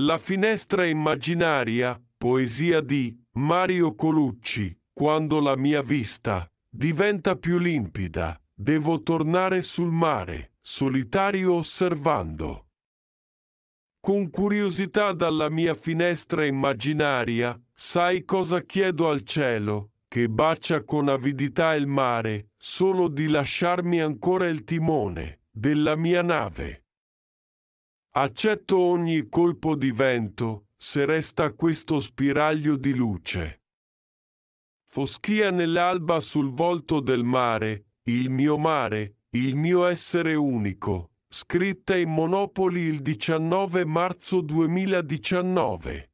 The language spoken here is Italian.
La finestra immaginaria, poesia di Mario Colucci. Quando la mia vista diventa più limpida, devo tornare sul mare, solitario osservando. Con curiosità dalla mia finestra immaginaria, sai cosa chiedo al cielo, che bacia con avidità il mare, solo di lasciarmi ancora il timone della mia nave. Accetto ogni colpo di vento, se resta questo spiraglio di luce. Foschia nell'alba sul volto del mare, il mio mare, il mio essere unico, scritta in Monopoli il 19 marzo 2019.